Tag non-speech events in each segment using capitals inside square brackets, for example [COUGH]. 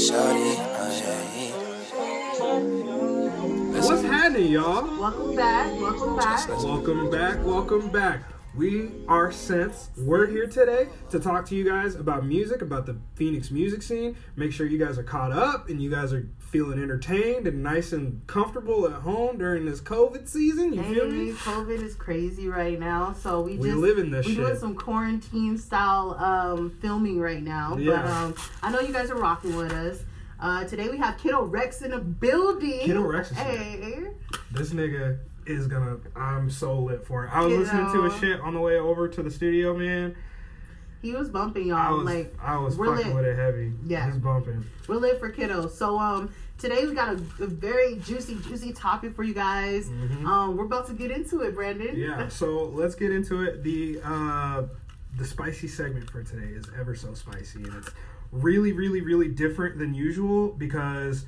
Shawty, What's happening, y'all? Welcome back. Welcome back. Welcome back. Welcome back. We are Sense. We're here today to talk to you guys about music, about the Phoenix music scene. Make sure you guys are caught up and you guys are feeling entertained and nice and comfortable at home during this COVID season. You Hey, feel me? COVID is crazy right now, so we We just live in this we doing some quarantine style um, filming right now. But um, I know you guys are rocking with us. Uh, today we have Kiddo Wreckz in the building. Kiddo Wreckz is here. Hey, This nigga is gonna. I'm so lit for it. I was listening to a shit on the way over to the studio, man. he was bumping y'all was, like I was fucking lit. with it heavy. Yeah. He's bumping. we're lit for kiddos. So um, today we got a, a very juicy, juicy topic for you guys. Mhm. Um, we're about to get into it, Brandon. Yeah, so let's get into it. The uh the spicy segment for today is ever so spicy and it's really, really, really different than usual because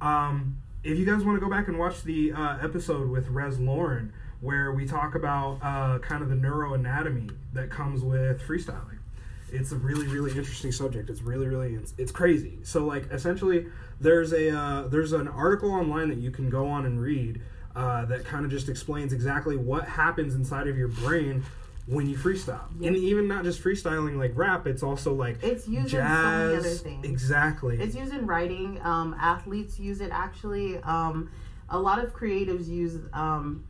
um if you guys want to go back and watch the uh, episode with Res Lauren where we talk about uh, kind of the neuroanatomy that comes with freestyling it's a really really interesting subject. It's really really it's, it's crazy. So like essentially there's a uh, there's an article online that you can go on and read uh, that kind of just explains exactly what happens inside of your brain when you freestyle and even not just freestyling like rap it's also like It's used in so many other jazz things. exactly It's used in writing. Um, athletes use it actually. Um, a lot of creatives use um,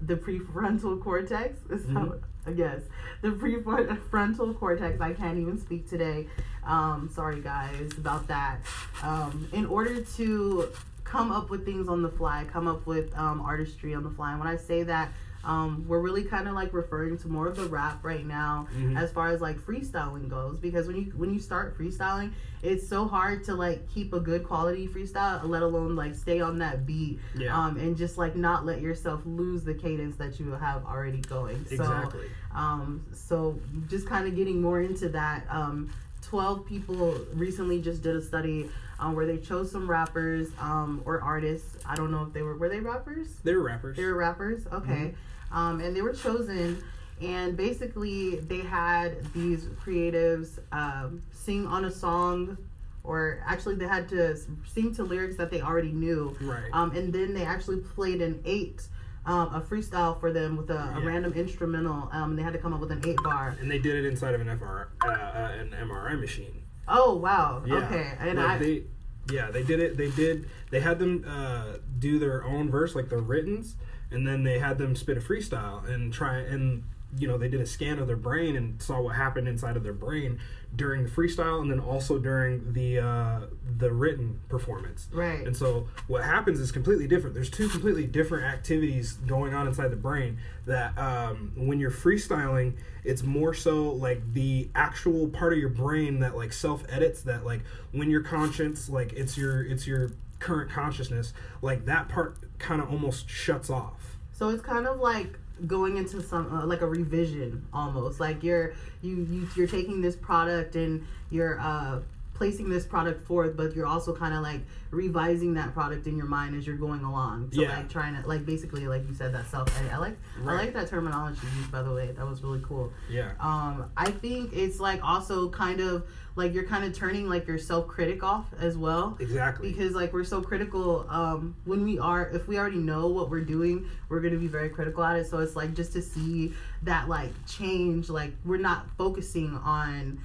the prefrontal cortex. [LAUGHS] Is Mm-hmm. how, I guess the prefrontal cortex. I can't even speak today. Um, sorry guys about that. Um, in order to come up with things on the fly, come up with um, artistry on the fly. And when I say that, um, we're really kind of like referring to more of the rap right now Mhm. as far as like freestyling goes because when you when you start freestyling it's so hard to like keep a good quality freestyle let alone like stay on that beat Yeah. um, and just like not let yourself lose the cadence that you have already going so exactly um, so just kind of getting more into that. Um, Twelve people recently just did a study um, where they chose some rappers um, or artists. I don't know if they were were they rappers. They were rappers They were rappers, okay, um, and they were chosen. And basically, they had these creatives um, sing on a song, or actually, they had to sing to lyrics that they already knew. right Um, and then they actually played an eight, um, a freestyle for them with a, a Yeah. random instrumental. Um, and they had to come up with an eight bar. and they did it inside of an FR, uh, uh, an MRI machine Oh wow! Yeah. Okay, and like I they, yeah, they did it. They did. They had them uh, do their own verse, like the writtens, and then they had them spit a freestyle and try and you know they did a scan of their brain and saw what happened inside of their brain during the freestyle and then also during the uh, the written performance. right. And so what happens is completely different. There's two completely different activities going on inside the brain that um, when you're freestyling, it's more so like the actual part of your brain that like self edits that like when you're conscious, like it's your it's your current consciousness, like that part kind of almost shuts off. So it's kind of like going into some uh, like a revision almost. Like you're you, you you're taking this product and you're uh placing this product forth, but you're also kind of like revising that product in your mind as you're going along. So Yeah. like trying to like basically like you said that self edit. I like I like that terminology used by the way. That was really cool. Yeah. Um, I think it's like also kind of like you're kind of turning like your self critic off as well Exactly. because like we're so critical um when we are if we already know what we're doing we're going to be very critical at it so it's like just to see that like change like we're not focusing on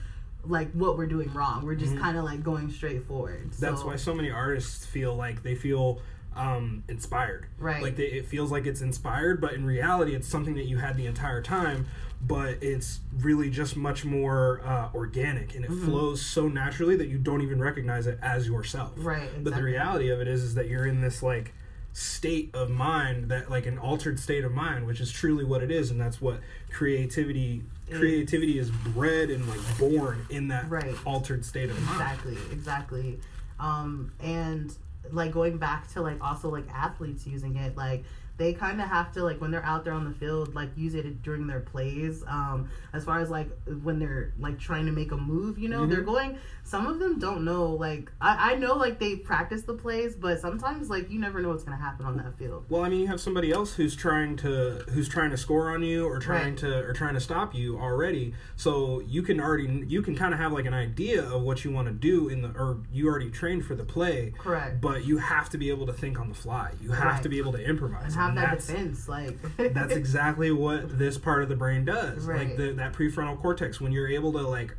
like what we're doing wrong we're just kind of like going straight forward Mm-hmm. That's so, why so many artists feel like they feel um, inspired. Right. Like they, it feels like it's inspired, but in reality, it's something that you had the entire time. But it's really just much more uh, organic, and it Mm-hmm. flows so naturally that you don't even recognize it as yourself. Right, But the reality of it is, is that you're in this like state of mind that like an altered state of mind which is truly what it is and that's what creativity creativity is bred and like born in that Right. altered state of mind. Exactly exactly. Um and like going back to like also like athletes using it like they kind of have to like when they're out there on the field like use it during their plays um as far as like when they're like trying to make a move you know Mhm. they're going some of them don't know like I, I know like they practice the plays but sometimes like you never know what's gonna happen on that field Well, I mean, you have somebody else who's trying to who's trying to score on you or trying Right. to or trying to stop you already. So you can already you can kind of have like an idea of what you want to do in the or you already trained for the play. correct But you have to be able to think on the fly. You have Right. to be able to improvise. Have that that's, defense like [LAUGHS] that's exactly what this part of the brain does. Like the, that prefrontal cortex when you're able to like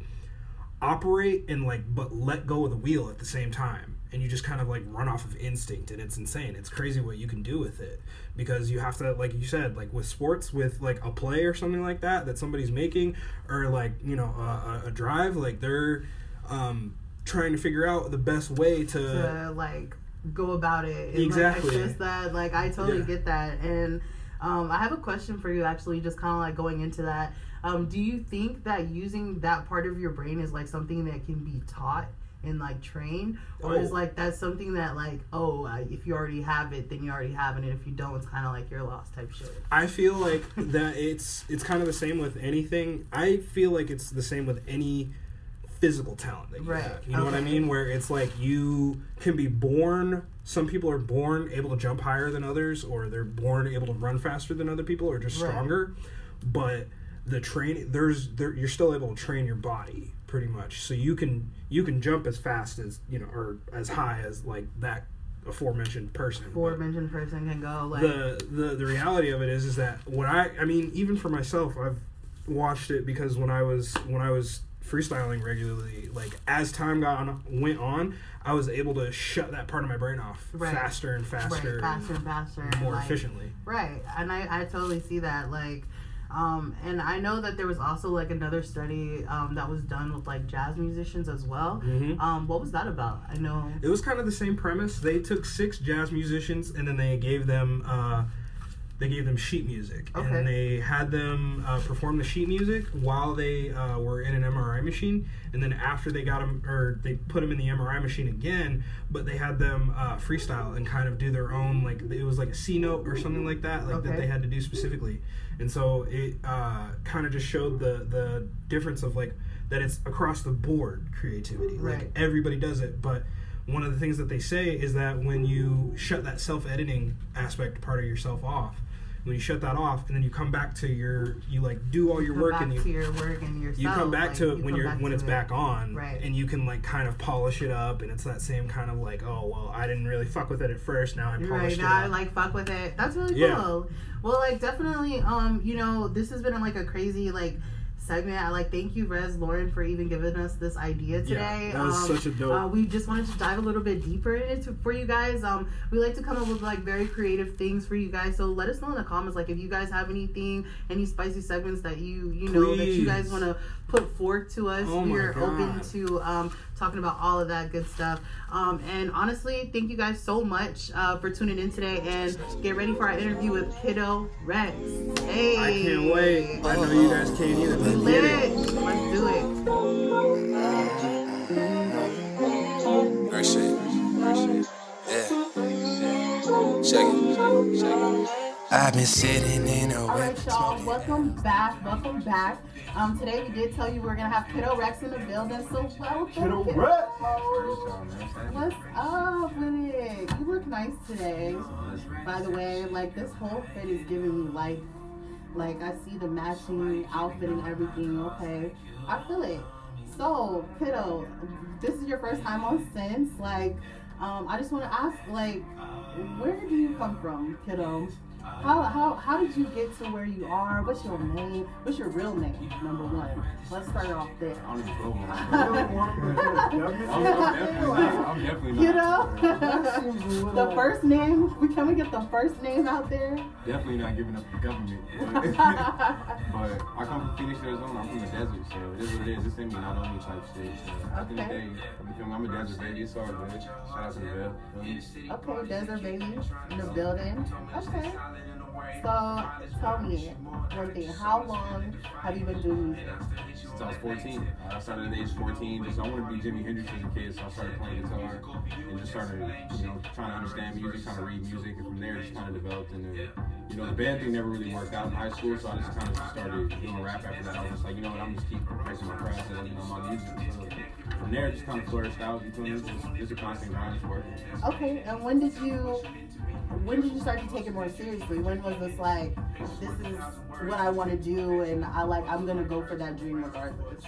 operate and like but let go of the wheel at the same time and you just kind of like run off of instinct and it's insane it's crazy what you can do with it because you have to like you said like with sports with like a play or something like that that somebody's making or like you know a, a, a drive like they're um trying to figure out the best way to to like go about it. And, Exactly. Like, it's just that like I totally Yeah. get that. And um, I have a question for you actually, just kind of like going into that. Um, do you think that using that part of your brain is like something that can be taught and like trained, or is Oh. like that something that like oh uh, if you already have it then you already have it, and if you don't it's kind of like you're lost type shit. I feel like that it's it's kind of the same with anything. I feel like it's the same with any physical talent that you Right, have. You know what I mean? Where it's like you can be born. Some people are born able to jump higher than others, or they're born able to run faster than other people, or just Right. stronger. But the training, there's there, you're still able to train your body pretty much. So you can you can jump as fast as you know, or as high as like that aforementioned person. Aforementioned person can go like the, the the reality of it is is that what I I mean even for myself I've watched it because when I was when I was freestyling regularly like as time got on went on I was able to shut that part of my brain off Right. faster and faster, right, faster and faster, more like, efficiently. Right, and I, I totally see that. Like, um, and I know that there was also like another study um, that was done with like jazz musicians as well. hmm Um, what was that about? I know. It was kind of the same premise. They took six jazz musicians and then they gave them uh, they gave them sheet music Okay. and they had them uh, perform the sheet music while they uh, were in an MRI machine. And then after they got them or they put them in the MRI machine again, but they had them uh, freestyle and kind of do their own like it was like a C note or something like that, like that they had to do specifically. And so it uh, kind of just showed the the difference of like that it's across the board creativity. Right. Like everybody does it, but one of the things that they say is that when you shut that self-editing aspect part of yourself off, when you shut that off and then you come back to your you like do all your work and you to your work and yourself. you come back like, to it you when you're when it's it. back on Right. and you can like kind of polish it up and it's that same kind of like oh well I didn't really fuck with it at first now I polished Right now, it I like fuck with it. That's really Yeah. cool. Well, like definitely, um, you know, this has been like a crazy like segment. I like thank you, Res Lauren, for even giving us this idea today. Yeah, that was um, such a dope. Uh, we just wanted to dive a little bit deeper into for you guys. Um, we like to come up with like very creative things for you guys. So let us know in the comments, like if you guys have anything, any spicy segments that you you know that you guys want to put forth to us. Oh We're open to um, talking about all of that good stuff. Um, and honestly, thank you guys so much uh, for tuning in today. And get ready for our interview with Kiddo Wreckz. Hey, I can't wait. I know you guys can't either. Let's get it. Let's do it. I've been sitting in a All right, y'all. Welcome back. Welcome back. Um, today we did tell you we are gonna have Kiddo Wreckz in the building. So welcome. Kiddo Kiddo. Rex. What's up with it? You look nice today. By the way, like this whole fit is giving me life. Like I see the matching outfit and everything. Okay, I feel it. So, kiddo, this is your first time on Sense. Like, um, I just want to ask, like, where do you come from, kiddo? How, how, how did you get to where you are? What's your name? What's your real name? Number one. Let's start off there. I'm just broke. [LAUGHS] I'm, I'm definitely not. You know, the first name. Can we get the first name out there? Definitely not giving up the government. But, [LAUGHS] but I come from Phoenix, Arizona. I'm from the desert, so it is what it is. This in me, not on me type shit. So at the end of the Okay. day, you feel me? I'm a desert baby. It's all good. Shout out to the Bell. Feel me? Okay, Desert Baby in the building. Okay. So tell me one thing. How long have you been doing music? Since I was 14. Uh, I started at the age of 14. Just I wanted to be Jimi Hendrix as a kid, so I started playing guitar and just started, you know, trying to understand music, trying to read music, and from there it just kind of developed. And you know, the band thing never really worked out in high school, so I just kind of started doing rap after that. I was just like, you know what, I'm just keep perfecting my craft and you know my music. So from there, it just kind of flourished out. You? It's just, it's a constant grind, it's working. Okay, and when did you when did you start to take it more seriously? When was this like this is what I want to do and I like I'm gonna go for that dream regardless?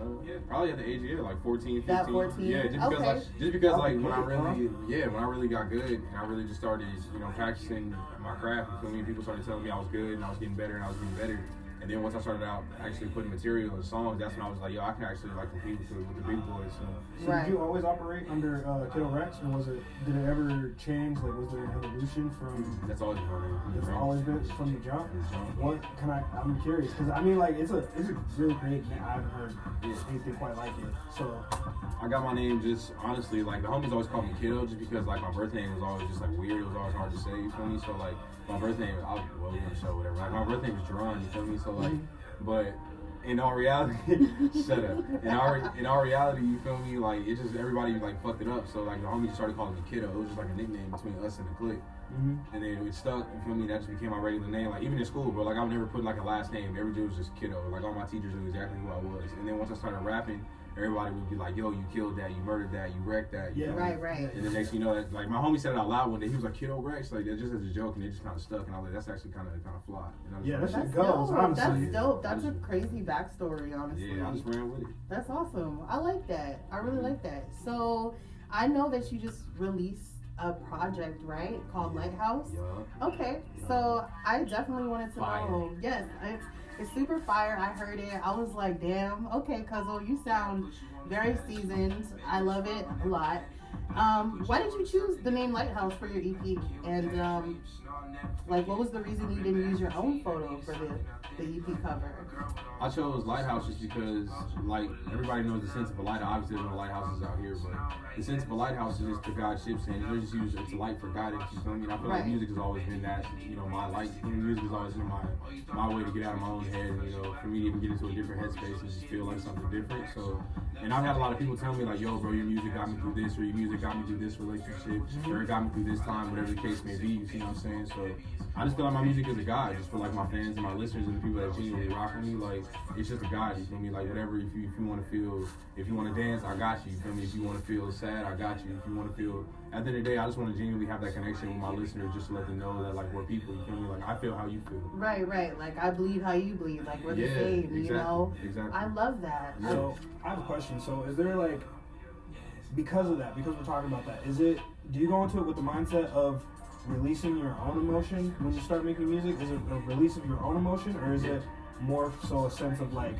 Uh, probably at the age of yeah, like 14, 15. That 14? Yeah, just because Okay. like just because like when I really yeah, when I really got good and I really just started, you know, practicing my craft, you feel me? People started telling me I was good and I was getting better and I was getting better. And then once I started out actually putting material in songs, that's when I was like, yo, I can actually like compete with the, with the big boys. So So Right. did you always operate under uh, Kiddo Wreckz, or was it? Did it ever change? Like, was there an evolution from? that's always been my name. It's always been from the jump. From the jump. What can I? I'm curious because I mean, like, it's a it's a really great name. I haven't heard Yeah. anything quite like it. So I got my name just honestly like the homies always call me Kiddo just because like my birth name was always just like weird. It was always hard to say. You feel me? So like my birth name, I, well, we're gonna show whatever. Like my birth name is Jerron. You feel me? So like, but in all reality, [LAUGHS] shut up. In our in our reality, you feel me? Like it just everybody like fucked it up. So like the homies started calling me Kiddo. It was just like a nickname between us and the clique. mhm. And then it stuck, you feel me? That just became my regular name. Like even in school, bro, like I would never put like a last name. Every dude was just kiddo. Like all my teachers knew exactly who I was. And then once I started rapping, everybody would be like, yo, you killed that, you murdered that, you wrecked that. You Yeah. feel me? Right, right. And the next you know, like my homie said it out loud one day. He was like, "Kiddo Wreckz," like that just as a joke, and it just kind of stuck. And I was like, "That's actually kind of kind of fly." And I was Yeah, like, that That's shit goes, dope. honestly. That's dope. That's a crazy backstory, honestly. yeah, I just ran with it. That's awesome. I like that. I really mm-hmm. like that. So I know that you just released a project, right? Called Lighthouse. Yeah. Okay. So I definitely wanted to Fire. know. Yes, it's it's super fire. I heard it. I was like, damn, okay, Cuzzo, you sound very seasoned. I love it a lot. Um, why did you choose the name Lighthouse for your EP? And um, like, what was the reason you didn't use your own photo for the the EP cover? I chose Lighthouse just because, like, everybody knows the sense of a lighthouse. Obviously, there's no lighthouses out here, but the sense of a lighthouse is just to guide ships and you just use it's a light for guidance. You feel me? And I feel like music has always been that. You know, my light. Music has always been my my way to get out of my own head. And, you know, for me to even get into a different headspace and just feel like something different. So, and I've had a lot of people tell me like, "Yo, bro, your music got me through this, or your music got me through this relationship, mm-hmm. or it got me through this time, whatever the case may be." You see what I'm saying? So. I just feel like my music is a guide, just for like my fans and my listeners and the people that genuinely rock with me. Like it's just a guide. You feel me? Like whatever. If you if you want to feel, if you want to dance, I got you. You feel me? If you want to feel sad, I got you. If you want to feel, at the end of the day, I just want to genuinely have that connection with my listeners, just to let them know that like we're people. You feel me? Like I feel how you feel. Right, right. Like I believe how you believe. Like we're yeah, the same. exactly. You know. Exactly. I love that. So I have a question. So is there like because of that, because we're talking about that, is it do you go into it with the mindset of releasing your own emotion when you start making music? Is it a release of your own emotion or is it more so a sense of like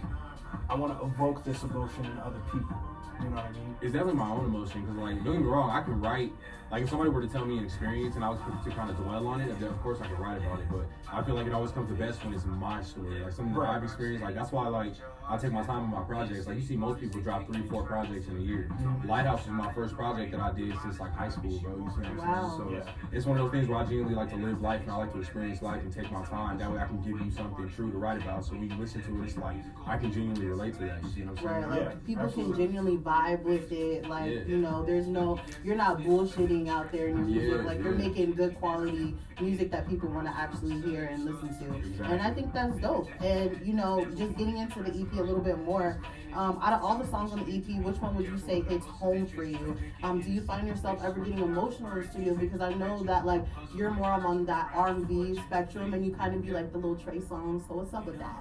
I want to evoke this emotion in other people? You know what I mean? it's definitely my own emotion because like don't get me wrong i can write like if somebody were to tell me an experience and i was to kind of dwell on it then of course i could write about it but i feel like it always comes the best when it's my story like something that i've experienced like that's why like i take my time on my projects like you see most people drop three four projects in a year mm-hmm. lighthouse was my first project that i did since like high school bro you see what i'm Wow. saying so Yeah. it's one of those things where i genuinely like to live life and i like to experience life and take my time that way i can give you something true to write about so when you listen to it it's like i can genuinely relate to that you see what i'm saying Right, like Yeah, people absolutely. can genuinely vibe with it. Like Yeah. you know, there's no, you're not bullshitting out there in your music. Yeah, like you're making good quality music that people want to actually hear and listen to. Exactly. And I think that's dope. And you know, just getting into the EP a little bit more. Um, out of all the songs on the EP, which one would you say hits home for you? Um, do you find yourself ever getting emotional in the studio? Because I know that like you're more on that R&B spectrum, and you kind of be like the little Trey Songz. So what's up with that?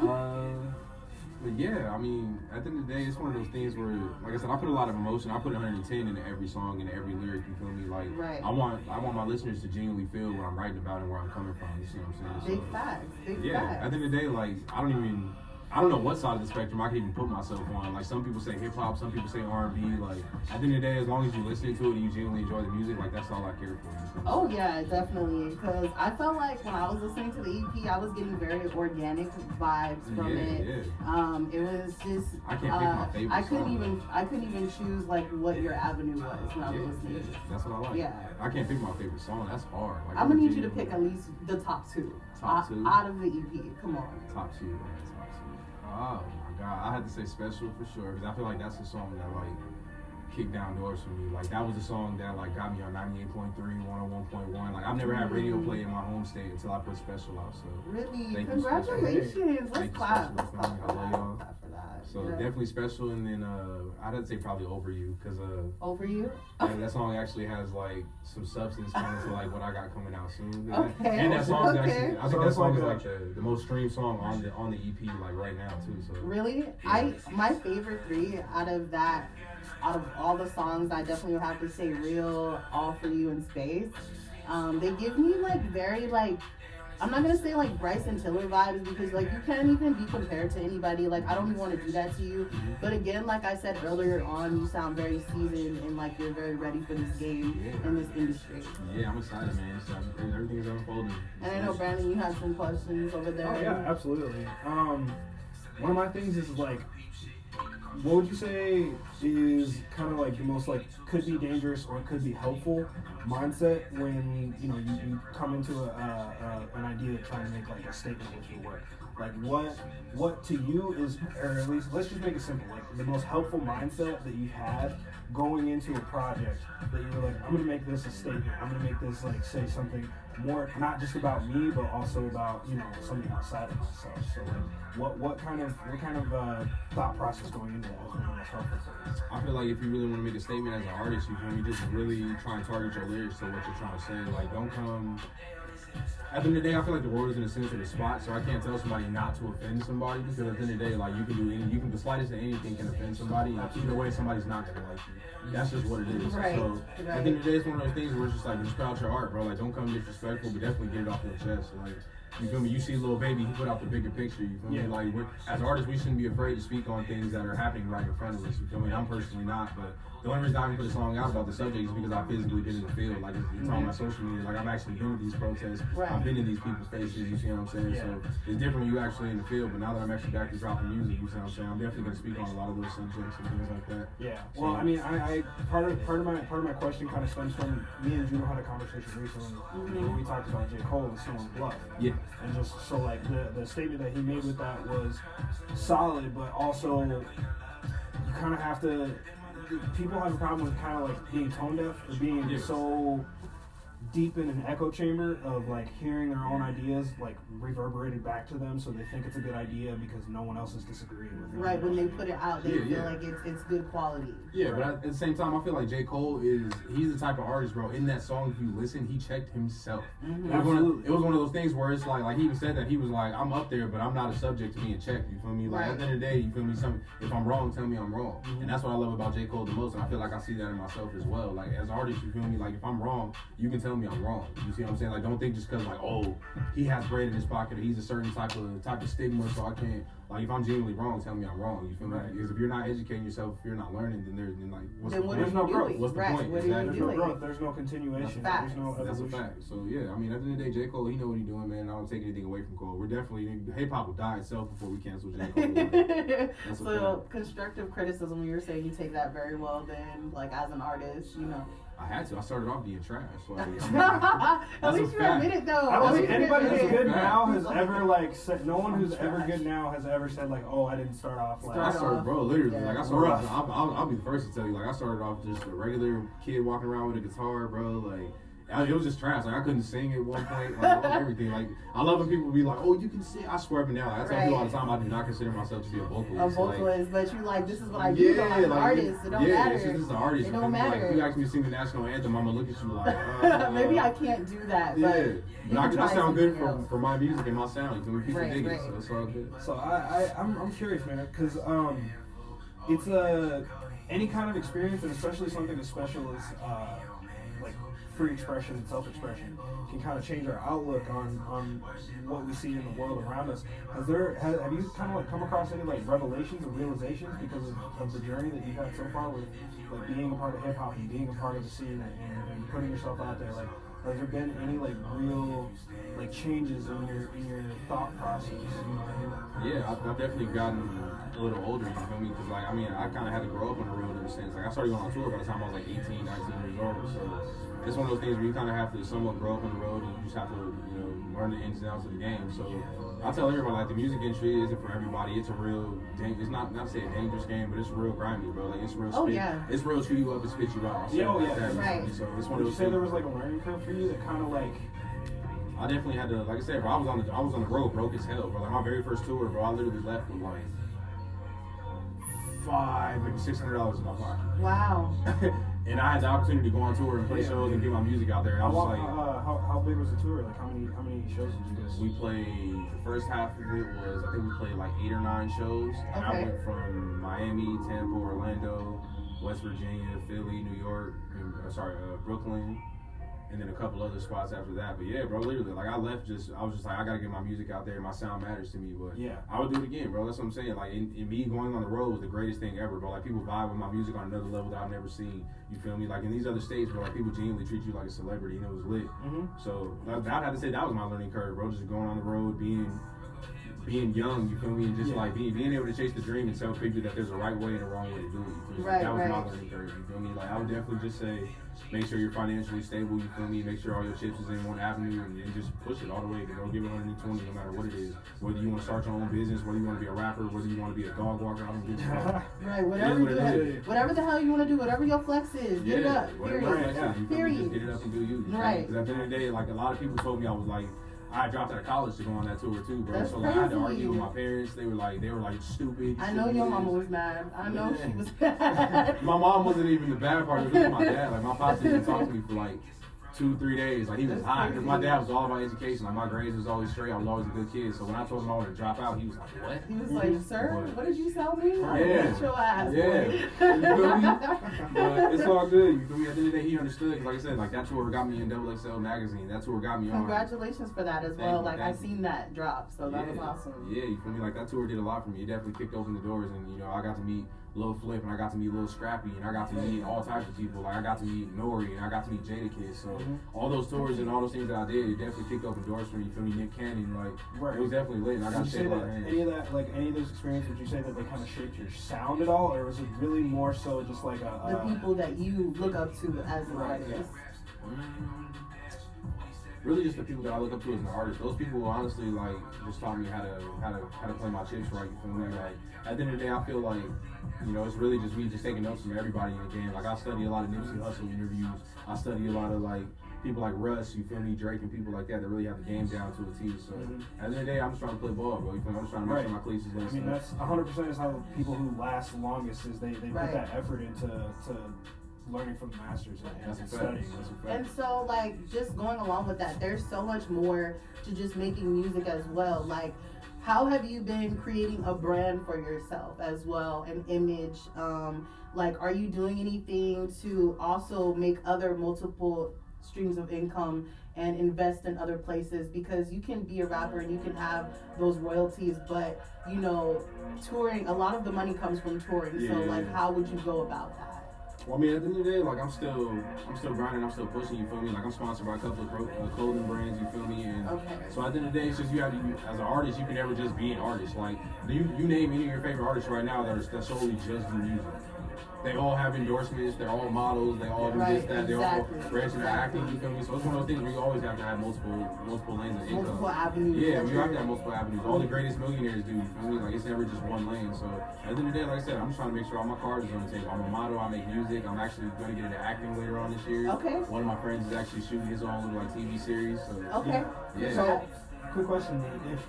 Uh, [LAUGHS] but yeah, I mean, at the end of the day, it's one of those things where, like I said, I put a lot of emotion. I put 110 into every song and every lyric. You feel me? Like, Right. I want, I want my listeners to genuinely feel what I'm writing about and where I'm coming from. You see what I'm saying? Big facts. Big yeah. facts. At the end of the day, like, I don't even I don't know what side of the spectrum I can even put myself on. Like some people say hip hop, some people say R and B. Like at the end of the day, as long as you listen to it and you genuinely enjoy the music, like that's all I care for. Oh yeah, definitely. Because I felt like when I was listening to the EP, I was getting very organic vibes from yeah, it. yeah. Um, it was just. I can't pick uh, my favorite I couldn't song, even. though. I couldn't even choose like what your avenue was when I was Yeah, listening. that's what I like. Yeah. I can't pick my favorite song. That's hard. Like, I'm gonna need you to pick at least the top two. Top out, two? out of the EP. Come on. Top two. yeah, Top two. Oh my god, I had to say special for sure because I feel like that's the song that like kicked down doors for me. Like that was the song that like got me on 98.3, 101.1. Like I've never had radio mm-hmm. play in my home state until I put special out. So Really, Thank you, Special. congratulations. Let's clap. Let's clap I love y'all. Let's clap for that. so Yeah. definitely special. And then uh I'd say probably over you because uh Over you? that, that song actually has like some substance coming to like what I got coming out soon. Okay, And that song okay. actually I So think that song is like the, the most streamed song on the on the EP like right now too. So Really? I my favorite three out of that out of all the songs I definitely would have to say real, all for you and space. Um, they give me like very like I'm not gonna say like Bryson Tiller vibes because like you can't even be compared to anybody. Like I don't even want to do that to you. But again, like I said earlier on, you sound very seasoned and like you're very ready for this game Yeah. and this industry. Yeah, I'm excited, man. It's, uh, everything's unfolding. And I know Brandon, you have some questions over there. Oh yeah, absolutely. Um, one of my things is like, what would you say is kind of like the most like could be dangerous or could be helpful mindset when you know you, you come into a, uh, uh, an idea trying to make like a statement with your work. Like what what to you is, or at least let's just make it simple. Like the most helpful mindset that you've had going into a project that you're like, I'm gonna make this a statement. I'm gonna make this like say something more not just about me, but also about you know something outside of myself. So like, what what kind of what kind of uh, thought process going into that you? I feel like if you really want to make a statement as an artist, you feel me, just really try and target your lyrics to what you're trying to say. Like, don't come. At the end of the day, I feel like the world is in a sensitive spot, so I can't tell somebody not to offend somebody because at the end of the day, like you can do any, you can the slightest of anything can offend somebody, and either way, somebody's not gonna like you. That's just what it is. Right, So at the end of the day, it's one of those things where it's just like just put out your art, bro. Like don't come disrespectful, but definitely get it off your chest. Like you feel me? You see Lil Baby, he put out the bigger picture. You feel Yeah. me? Like we're, as artists, we shouldn't be afraid to speak on things that are happening right in front of us. You feel me? I'm personally not, but the only reason I even put a song out about the subject is because I physically been in the field. Like it's, it's on my social media. Like I've actually been at these protests. Right. I've been in these people's faces. You see what I'm saying? Yeah. So it's different when you actually in the field. But now that I'm actually back to dropping music, you see what I'm saying? I'm definitely gonna speak on a lot of those subjects and things like that. Yeah. Well, I mean, I, I part of part of my part of my question kind of stems from me and Juno had a conversation recently mm-hmm. where we talked about J Cole and Snow on tha Bluff. Yeah. And just so like the the statement that he made with that was solid, but also you kind of have to. People have a problem with kind of like being tone deaf or being Yeah. so deep in an echo chamber of like hearing their own ideas like reverberated back to them, so they think it's a good idea because no one else is disagreeing with it. Right, when they put it out, they Yeah, feel yeah. like it's it's good quality. Yeah, but at the same time, I feel like J. Cole is he's the type of artist, bro. In that song, if you listen, he checked himself. Mm-hmm, it, was one of, Absolutely. it was one of those things where it's like, like he even said that he was like, I'm up there, but I'm not a subject to being checked. You feel me? Like at the end of the day, you feel me? Some if I'm wrong, tell me I'm wrong, mm-hmm. and that's what I love about J. Cole the most. And I feel like I see that in myself as well. Like as artists, you feel me? Like if I'm wrong, you can tell me I'm wrong. You see what I'm saying? Like don't think just because like oh he has bread in his pocket or he's a certain type of type of stigma, so I can't. Like if I'm genuinely wrong, tell me I'm wrong. You feel me? Right. Because if you're not educating yourself, if you're not learning, then there's then like what's Then the what point? There's no you growth. doing? What's the right, point? what Exactly. you There's no growth. There's no continuation. That's There's no That's a fact. So yeah, I mean, at the end of the day, J. Cole, he know what he's doing, man. I don't take anything away from Cole. We're definitely hip hop will die itself before we cancel J. Cole. [LAUGHS] So constructive criticism, you're saying you take that very well. Then, like as an artist, you know. I had to. I started off being trash. Like, I'm- [LAUGHS] At least you fact. admit it, though. I don't least think anybody admit who's good Fact. now has ever like said. No one who's ever good now has ever said like, "Oh, I didn't start off like." I started, off, bro, literally. yeah. Like I started. Off, I'll, I'll, I'll be the first to tell you. Like I started off just a regular kid walking around with a guitar, bro. Like. I- It was just trash. Like I couldn't sing at one point. Like [LAUGHS] everything. Like I love when people be like, "Oh, you can sing." I swear up and down. Like, I tell people all the time, I do not consider myself to be a vocalist. A Like, vocalist, but you like this is what I do. though. I'm an artist. It don't yeah, matter. it's just an artist. It You don't feel me? Like, matter. if you ask me to sing the national anthem, I'm gonna look at you like, [LAUGHS] uh, Maybe I can't do that, Yeah, you but I, can I sound good for, for my music and my sound. You feel me? People Right, dig right. it, so it's all good. So I, I I'm, I'm curious, man, because um, it's a any kind of experience, and especially something as special as uh, like free expression and self-expression can kind of change our outlook on on what we see in the world around us. Has there have, have you kind of like come across any like revelations or realizations because of, of the journey that you've had so far with like being a part of hip hop and being a part of the scene and, and, and putting yourself out there? Like, has there been any like real like changes in your in your thought process? Yeah, I've, I've definitely gotten a little older, you feel me? Because, like, I mean, I kind of had to grow up on the road in a sense. Like, I started going on tour by the time I was like 18, 19 years old. So it's one of those things where you kind of have to somewhat grow up on the road and you just have to, you know, learn the ins and outs of the game. So I tell everybody, like, the music industry isn't for everybody. It's a real, dang, it's not, not to say a dangerous game, but it's real grimy, bro. Like, it's real Oh, spit. yeah. It's real chew you up and spit you out. I'll Yeah, oh, it like yeah. that, Right. So it's one Would of you those say there was like a learning curve for you that kind of like I definitely had to, like I said, bro. I was on the, I was on the road, broke as hell, bro. Like my very first tour, bro. I literally left with like five, maybe six hundred dollars in my pocket, Wow. [LAUGHS] and I had the opportunity to go on tour and play Yeah. shows and get my music out there. And I was like, uh, how, how big was the tour? Like how many how many shows did you guys? we played the first half of it was I think we played like eight or nine shows. And I went from Miami, Tampa, Orlando, West Virginia, Philly, New York, and, uh, sorry, uh, Brooklyn, and then a couple other spots after that. But yeah, bro, literally, like I left just I was just like I gotta get my music out there. My sound matters to me, but Yeah. I would do it again, bro. That's what I'm saying. Like, in, in me going on the road was the greatest thing ever, bro. Like, people vibe with my music on another level that I've never seen. You feel me? Like, in these other states, bro, like, people genuinely treat you like a celebrity, and it was lit. Mm-hmm. So, I'd have to say that was my learning curve, bro. Just going on the road, being being young, you feel me? And just, Yeah. like, being, being able to chase the dream and tell people that there's a right way and a wrong way to do it. You feel me? Right, that was my learning curve, you feel me? Like, I would definitely just say, make sure you're financially stable, you feel me? Make sure all your chips is in one avenue and, and just push it all the way. Know, give it 120 no matter what it is. Whether you want to start your own business, whether you want to be a rapper, whether you want to be a dog walker, I don't give a fuck. [LAUGHS] Right, whatever, what you it do, is. whatever the hell you want to do, whatever your flex is, get it up. whatever Period. your flex is, you feel me? Period. Just get it up and do you. you? Right. 'Cause at the end of the day, like a lot of people told me I was like, I dropped out of college to go on that tour too, bro. That's so like, I had to argue with my parents. They were like, they were like stupid. I know your mama was mad. I know she was [LAUGHS] mad. My mom wasn't even the bad part. It was my dad. Like my pops didn't talk to me for like two, three days. Like he was That's hot because my dad was all about education. Like my grades was always straight. I was always a good kid. So when I told him I wanted to drop out, he was like, "What?" He was like, "Sir, what did you tell me? Yeah. Your ass, Yeah. boy." You feel me? But it's all good. You feel me? At the end of the day, he understood. 'Cause like I said, like that tour got me in Double XL magazine. That tour got me on. Congratulations for that as Thank well. you, like I seen that drop, so that was Yeah. awesome. Yeah, you feel me? Like that tour did a lot for me. It definitely kicked open the doors, and you know, I got to meet Lil Flip, and I got to meet Lil Scrappy, and I got to meet all types of people. Like I got to meet Nori, and I got to meet Jadakiss. So Mhm. all those tours and all those things that I did, it definitely kicked open doors for me. You feel me? Nick Cannon, like Right. it was definitely lit. And I got to shake say a lot that of hands. any of that, like any of those experiences, would you say that they kind of shaped your sound at all, or was it really more so just like a, The uh, people that you look up to as an Right, artist. Mm, Really, just the people that I look up to as an artist. Those people honestly like just taught me how to how to how to play my chips right. You feel me? Like at the end of the day, I feel like you know it's really just me just taking notes from everybody in the game. Like I study a lot of Nipsey Hussle interviews. I study a lot of like people like Russ. You feel me? Drake and people like that that really have the game down to a T. So Mhm. at the end of the day, I'm just trying to play ball, bro. You feel me? I'm just trying to make Right. sure my cleats is I mean, up. that's 100% is how people who last longest is they, they Right. put that effort into to learning from the masters and, That's a and fact. studying. That's a fact. And so, like, just going along with that, there's so much more to just making music as well. Like, how have you been creating a brand for yourself as well, an image? Um, like, are you doing anything to also make other multiple streams of income and invest in other places? Because you can be a rapper and you can have those royalties, but you know, touring, a lot of the money comes from touring. so, Yeah. like, how would you go about that? Well, I mean, at the end of the day, like I'm still, I'm still grinding, I'm still pushing. You feel me? Like I'm sponsored by a couple of uh, clothing brands. You feel me? And Okay. so at the end of the day, it's just you have to, you, as an artist, you can never just be an artist. Like you, you name any of your favorite artists right now that are that solely just do music. They all have endorsements. They're all models. They all do this, Right, that. They exactly. all branch into acting. You feel me? So it's one of those things where you always have to have multiple, multiple lanes of income. Multiple avenues. Yeah, we you're- have to have multiple avenues. All the greatest millionaires do. You feel me? Like it's never just one lane. So at the end of the day, like I said, I'm just trying to make sure all my cards are on the table. I'm a model. I make music. I'm actually going to get into acting later on this year. Okay. One of my friends is actually shooting his own little like TV series. So Okay. Yeah. So, quick question: If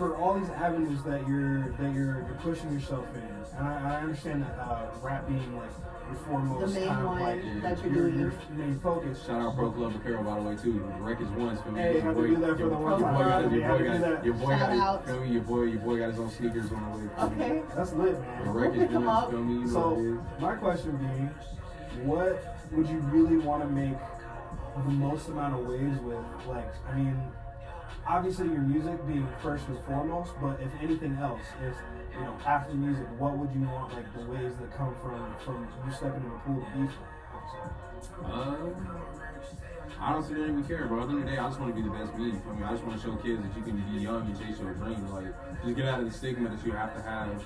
for all these avenues that you're that you're, you're pushing yourself in, and I, I understand that uh, rap being like your foremost The main kind of one like that you're your, doing. your main focus. Shout out Pro Club Apparel by the way too. The records ones for me. Hey, Your had to boy- do that for your- the your one boy time. got his- Your boy to got that. your boy Shout got his- out. feel me? Your boy your boy got his own sneakers on the way. Okay. That's lit, The man. records pick 'em ones, up. feel me? You So what it is. my question being, what would you really want to make the most amount of waves with like I mean obviously your music being first and foremost, but if anything else, if you know after music, what would you want like the waves that come from from you stepping in the pool to beef? Uh, I honestly don't even care, bro. At the end of the day, I just want to be the best me. I mean, I just want to show kids that you can be young and chase your dreams. Like, just get out of the stigma that you have to have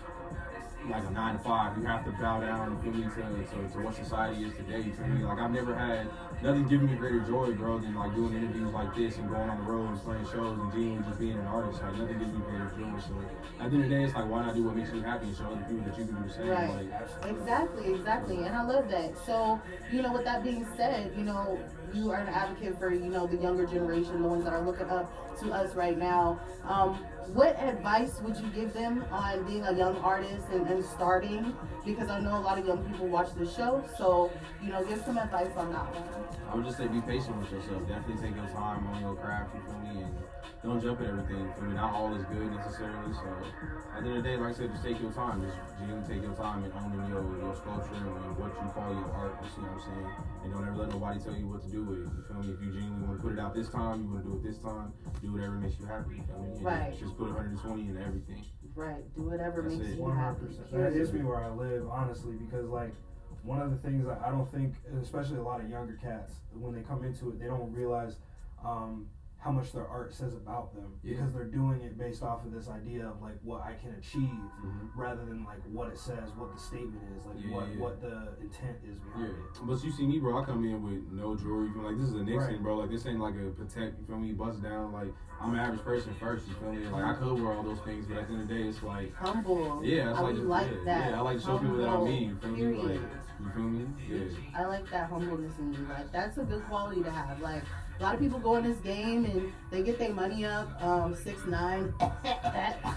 like a nine to five. You have to bow down, you feel me, to, to, to what society is today. You feel me? Like I've never had nothing giving me greater joy, bro, than like doing interviews like this and going on the road and playing shows and genuinely just being an artist. Like nothing gives me greater joy. So at the end of the day, it's like why not do what makes you happy and show other people that you can do the same. Right. Like, Exactly, exactly. And I love that. So, you know, with that being said, you know, you are an advocate for, you know, the younger generation, the ones that are looking up to us right now. Um, what advice would you give them on being a young artist and, and starting? Because I know a lot of young people watch the show. So, you know, give some advice on that one. I would just say be patient with yourself. Definitely take your time on your craft, you feel me? And don't jump at everything. For me, not all is good necessarily. So at the end of the day, like I said, just take your time. Just genuinely take your time in owning your, your sculpture and what you call your art. You see what I'm saying? And don't ever let nobody tell you what to do with it. You feel me? If you genuinely want to put it out this time, you want to do it this time, do whatever makes you happy. You feel me? And Right. Just put 120 in everything. Right. Do whatever That's makes it. you happy. hundred percent. That hits me where I live, honestly, because like one of the things that I don't think, especially a lot of younger cats, when they come into it, they don't realize um, how much their art says about them Yeah. because they're doing it based off of this idea of like what I can achieve, Mhm. rather than like what it says, what the statement is, like Yeah, what yeah. what the intent is Yeah, behind it. but you see me, bro. I come in with no jewelry. You feel like this is a Nixon, Right. bro. Like this ain't like a protect. You feel me? Bust down. Like I'm an average person first. You feel me? Like I could wear all those things, but at the end of the day, it's like Humble. yeah, it's I like, would like that. yeah. I like to show people that I'm Humble, me. You feel me? Like you feel me? Yeah. I like that humbleness in you. Like that's a good quality to have. Like a lot of people go in this game and they get their money up. Um, six nine. [LAUGHS]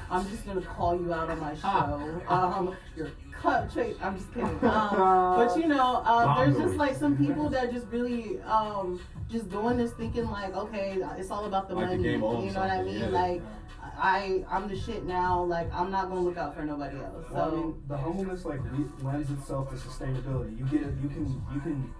I'm just gonna call you out on my show. [LAUGHS] Um, your cut trait. I'm just kidding. Um, [LAUGHS] but you know, um, there's just like some people that just really um just doing this thinking like, okay, it's all about the Like money. owns you know what I mean? yeah. Like. I I'm the shit now. Like I'm not gonna look out for nobody else. So Well, I mean, the humbleness like le- lends itself to sustainability. You get it. You can you can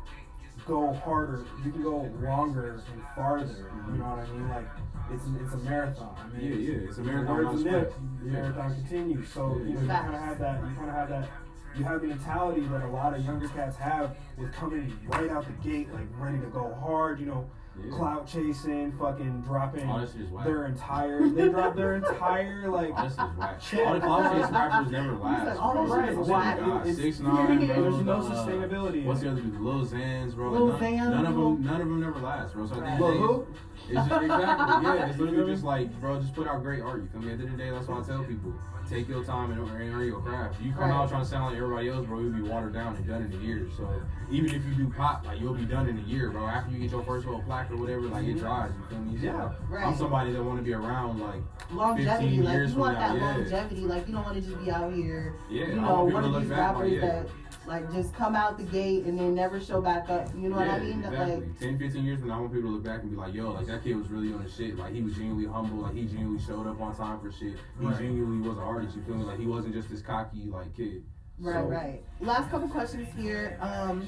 go harder. You can go longer and farther. You know what I mean? Like it's it's a marathon. I mean, Yeah, yeah, it's a the marathon, words not a. Nip, The Yeah. marathon continues. So you know you kind of have that. You kind of have that. You have the mentality that a lot of younger cats have with coming right out the gate, like ready to go hard. You know, Yeah. clout chasing, fucking dropping All that shit is whack. their entire. They drop their [LAUGHS] entire like. All that shit is whack. Shit. All the cloud chase [LAUGHS] rappers never said last. all bro. that shit is Oh my whack. God. It's- Six nine, [LAUGHS] bro. There's no uh, sustainability. What's the other dude? Lil Xans, bro. Lil Like, none, Xan, none of them, none of them never last, bro. So at the Lil of who? It's [LAUGHS] just, exactly, yeah. It's literally just like, bro, just put out great art. You come me? At the end of the day, that's what I tell people. Take your time and and earn your craft. You come Right. out trying to sound like everybody else, bro, you'll be watered down and done in a year. So even if you do pop, like you'll be done in a year, bro. After you get your first little plaque or whatever, like it mm-hmm. dries. You feel me? So, Yeah. Right. I'm somebody that want to be around, like longevity. 15 Like years you from want now, that yeah. longevity. Like you don't want to just be out here. Yeah, you know, one of these back like, rappers yeah. that like just come out the gate and then never show back up. You know what I mean? That, Exactly. Like 10, 15 years from now, I want people to look back and be like, yo, like that kid was really on the shit. Like he was genuinely humble. Like he genuinely showed up on time for shit. He Right. genuinely was an artist. You feel me? Like he wasn't just this cocky like kid. right, So- right. Last couple questions here. Um,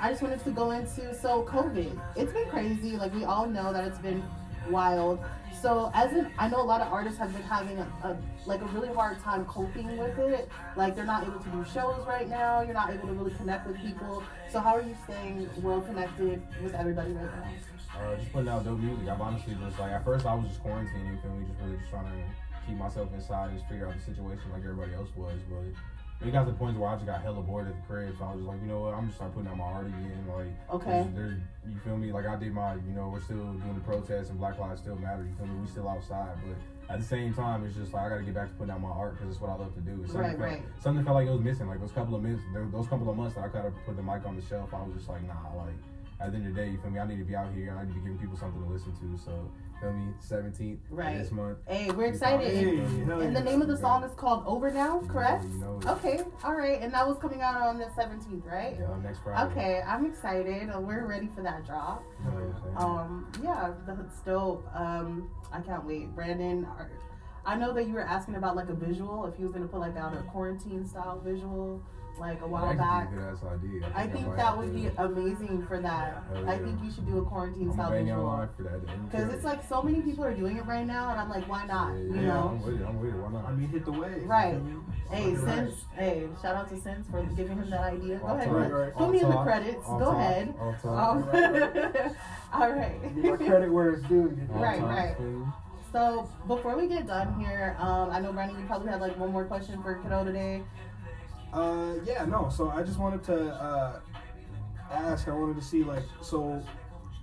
I just wanted to go into so COVID. It's been crazy. Like we all know that it's been wild. So as in, I know a lot of artists have been having a, a like a really hard time coping with it. Like they're not able to do shows right now. You're not able to really connect with people. So how are you staying well connected with everybody right now? Uh, just putting out dope music. I've honestly just like at first I was just quarantining. Feel me? Just really just trying to keep myself inside and just figure out the situation like everybody else was. But it got to the point where I just got hella bored at the crib. So I was just like, you know what? I'm just start putting out my art again. Like Okay. There's, you feel me? Like I did my, you know, we're still doing the protests and Black Lives still matter. You feel me? We still outside, but at the same time, it's just like I gotta get back to putting out my art because it's what I love to do. Something Right, felt, right. Something felt like it was missing. Like those couple of minutes, those couple of months that I kind of put the mic on the shelf, I was just like, nah, like. At the end of the day, you feel me? I need to be out here I need to be giving people something to listen to. So, feel me? 17th Right. this month. Hey, we're excited. Hey, And- hell the name of the song is called Over Now, correct? You know, it. Okay, all right. And that was coming out on the 17th, right? Yeah, next Friday. Okay, I'm excited. Uh, We're ready for that drop. You know what I'm saying? Um, yeah, that's dope. Um, I can't wait. Brandon, I know that you were asking about like a visual, if he was gonna put like out a quarantine style visual, like a while back. That's. I think that would be amazing for that. Hell I think you should do a quarantine I'm style visual. for that. Because it's like so many people are doing it right now, and I'm like, why not? Yeah, You know? I'm with it. I'm with it. Why not? I mean, hit the wave. Right. You feel me? Hey, You're. Sense. Hey, shout out to Sense for giving him that idea. Go Off ahead, top, man. right. Put me in the credits. off Go top, ahead. off top. Um, [LAUGHS] all right. Give my credit where it's due. you know? Off right, top, right. fool. So before we get done here, um, I know Brandon, you probably had like one more question for Kiddo today. Uh, yeah, no. So I just wanted to uh, ask. I wanted to see like so.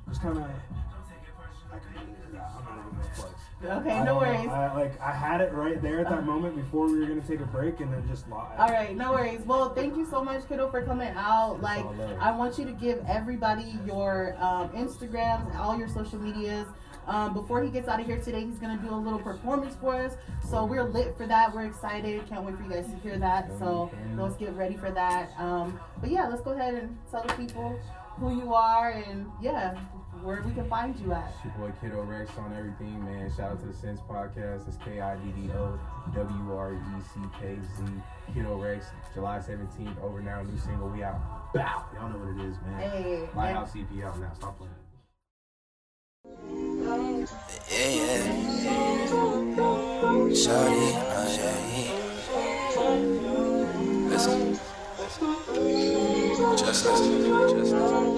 Just kind of. I can, yeah, I'm not even gonna flex. Okay, no worries. I, like I had it right there at that moment before we were gonna take a break, and then just lost. All right, no worries. Well, thank you so much, kiddo, for coming out. Like. I want you to give everybody your um, Instagrams, all your social medias. Um, before he gets out of here today, he's gonna do a little performance for us. So we're lit for that. We're excited. Can't wait for you guys to hear that. So let's get ready for that. Um, but yeah, let's go ahead and tell the people who you are and yeah, where we can find you at. It's your boy Kiddo Wreckz on everything, man. Shout out to the Sense Podcast. It's K I D D O W R E C K Z. Kiddo Wreckz, July 17th, over now, new single. We out. Bow. Y'all know what it is, man. Hey, Lighthouse EP out now. Stop playing. Yeah, yeah. Shawty, uh, yeah. Listen. Just listen. Just listen.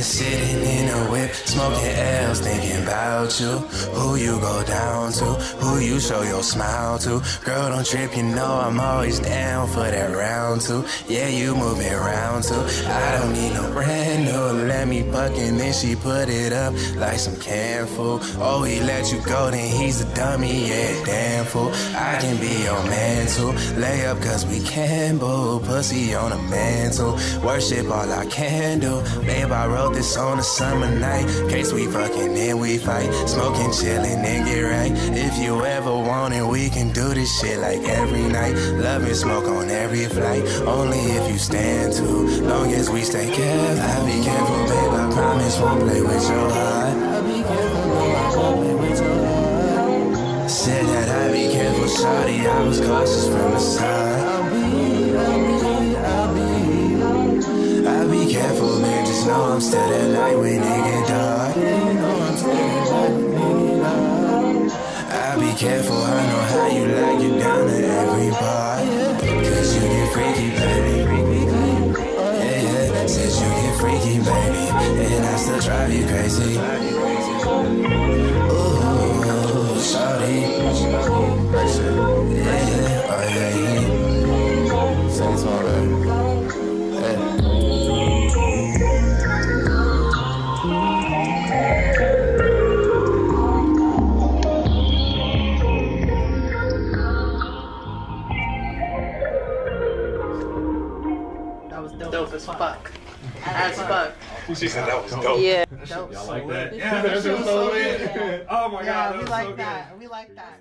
Been sitting in a whip, smoking L's, thinking about you. Who you go down to, who you show your smile to. Girl, don't trip, you know I'm always down for that round two. Yeah, you moving round two. I don't need no brand new, let me fucking then she put it up like some canned food. Oh, he let you go, then he's a dummy, yeah, damn fool. I can be your man too. Lay up cause we can boo, pussy on a mantle. Worship all I can do. Babe, I wrote this on a summer night. Case we fucking and we fight. Smoking, chillin', and get right. If you ever want it, we can do this shit like every night. Love and smoke on every flight. Only if you stand too. Long as we stay careful. I be careful, babe. I promise won't play with your heart. Shawty. I was cautious from the start. I'll be, I'll be, I'll be. I'll be careful, man. Just know I'm that light when it get dark. Know I'm light get dark. I'll be careful, I know how you like it down to every part. Cause you get freaky, baby. Yeah, yeah. Said you get freaky, baby. And I still drive you crazy. Ooh, shawty. Yeah, yeah. Oh, yeah, yeah. Sounds alright. Yeah. That was dope, as fuck. As fuck. She said that was dope. Yeah. Y'all like that? Yeah, [LAUGHS] that was so lit. Oh my god, Yeah, we like that. We like that.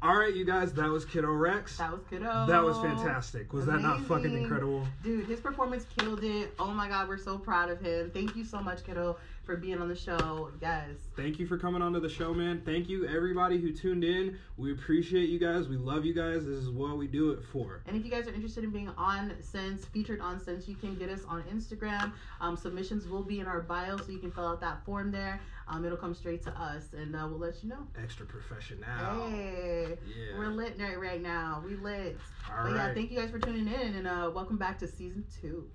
All right, you guys, that was Kiddo Wreckz. That was kiddo. That was fantastic. Was that not fucking incredible? Dude, his performance killed it. Oh my god, we're so proud of him. Thank you so much, kiddo, for being on the show. Yes. Thank you for coming onto the show, man. Thank you everybody who tuned in. We appreciate you guys. We love you guys. This is what we do it for. And if you guys are interested in being on Sense, featured on Sense, you can get us on Instagram. Um, submissions will be in our bio, so you can fill out that form there. Um, it'll come straight to us, and uh, we'll let you know. Extra professional. Hey, Yeah. we're lit right right now. We lit. All but yeah, thank you guys for tuning in, and uh, welcome back to season two.